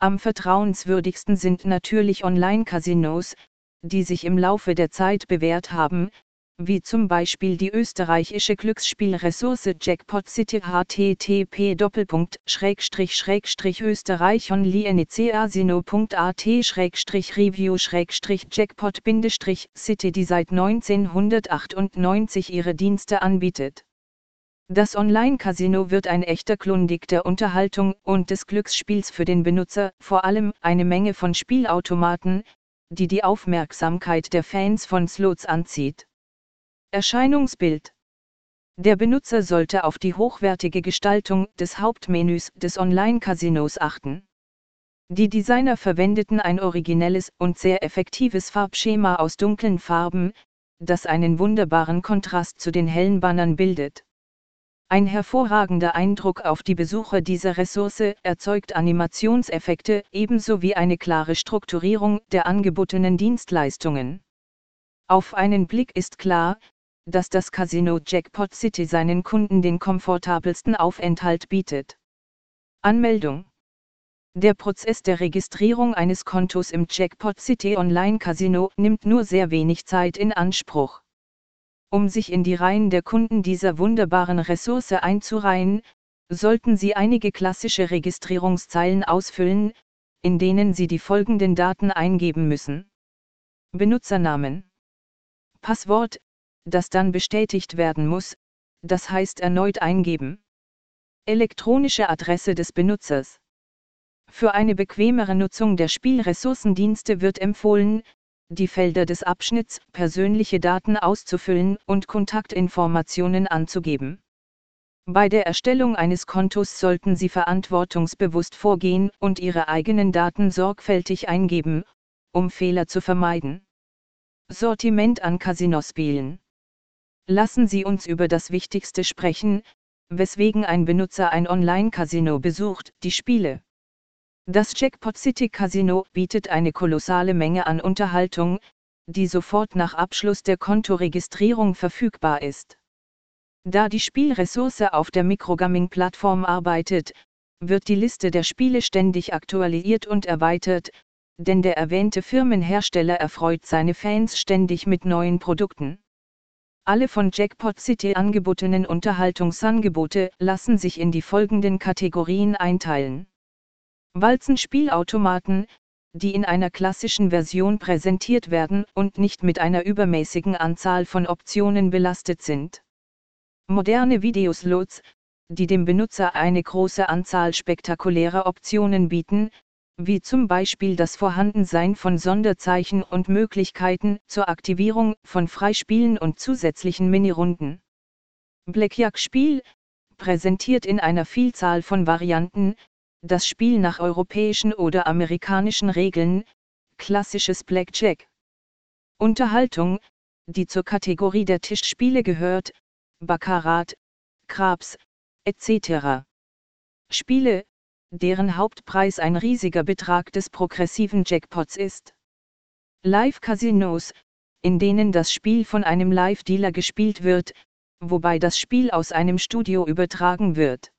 Am vertrauenswürdigsten sind natürlich Online-Casinos, die sich im Laufe der Zeit bewährt haben, wie zum Beispiel die österreichische Glücksspielressource Jackpot City http österreich onlineceasino.at review jackpot city die seit 1998 ihre Dienste anbietet. Das Online-Casino wird ein echter Klundig der Unterhaltung und des Glücksspiels für den Benutzer, vor allem eine Menge von Spielautomaten, die die Aufmerksamkeit der Fans von Slots anzieht. Erscheinungsbild Der Benutzer sollte auf die hochwertige Gestaltung des Hauptmenüs des Online-Casinos achten. Die Designer verwendeten ein originelles und sehr effektives Farbschema aus dunklen Farben, das einen wunderbaren Kontrast zu den hellen Bannern bildet. Ein hervorragender Eindruck auf die Besucher dieser Ressource erzeugt Animationseffekte ebenso wie eine klare Strukturierung der angebotenen Dienstleistungen. Auf einen Blick ist klar, dass das Casino Jackpot City seinen Kunden den komfortabelsten Aufenthalt bietet. Anmeldung Der Prozess der Registrierung eines Kontos im Jackpot City Online Casino nimmt nur sehr wenig Zeit in Anspruch. Um sich in die Reihen der Kunden dieser wunderbaren Ressource einzureihen, sollten Sie einige klassische Registrierungszeilen ausfüllen, in denen Sie die folgenden Daten eingeben müssen. Benutzernamen. Passwort, das dann bestätigt werden muss, das heißt erneut eingeben. Elektronische Adresse des Benutzers. Für eine bequemere Nutzung der Spielressourcendienste wird empfohlen, die Felder des Abschnitts Persönliche Daten auszufüllen und Kontaktinformationen anzugeben. Bei der Erstellung eines Kontos sollten Sie verantwortungsbewusst vorgehen und Ihre eigenen Daten sorgfältig eingeben, um Fehler zu vermeiden. Sortiment an Casinospielen. Lassen Sie uns über das Wichtigste sprechen, weswegen ein Benutzer ein Online-Casino besucht, die Spiele. Das Jackpot City Casino bietet eine kolossale Menge an Unterhaltung, die sofort nach Abschluss der Kontoregistrierung verfügbar ist. Da die Spielressource auf der Microgaming-Plattform arbeitet, wird die Liste der Spiele ständig aktualisiert und erweitert, denn der erwähnte Firmenhersteller erfreut seine Fans ständig mit neuen Produkten. Alle von Jackpot City angebotenen Unterhaltungsangebote lassen sich in die folgenden Kategorien einteilen. Walzenspielautomaten, die in einer klassischen Version präsentiert werden und nicht mit einer übermäßigen Anzahl von Optionen belastet sind. Moderne Videoslots, die dem Benutzer eine große Anzahl spektakulärer Optionen bieten, wie zum Beispiel das Vorhandensein von Sonderzeichen und Möglichkeiten zur Aktivierung von Freispielen und zusätzlichen Minirunden. Blackjack-Spiel, präsentiert in einer Vielzahl von Varianten, das Spiel nach europäischen oder amerikanischen Regeln, klassisches Blackjack. Unterhaltung, die zur Kategorie der Tischspiele gehört, Baccarat, Craps, etc. Spiele, deren Hauptpreis ein riesiger Betrag des progressiven Jackpots ist. Live-Casinos, in denen das Spiel von einem Live-Dealer gespielt wird, wobei das Spiel aus einem Studio übertragen wird.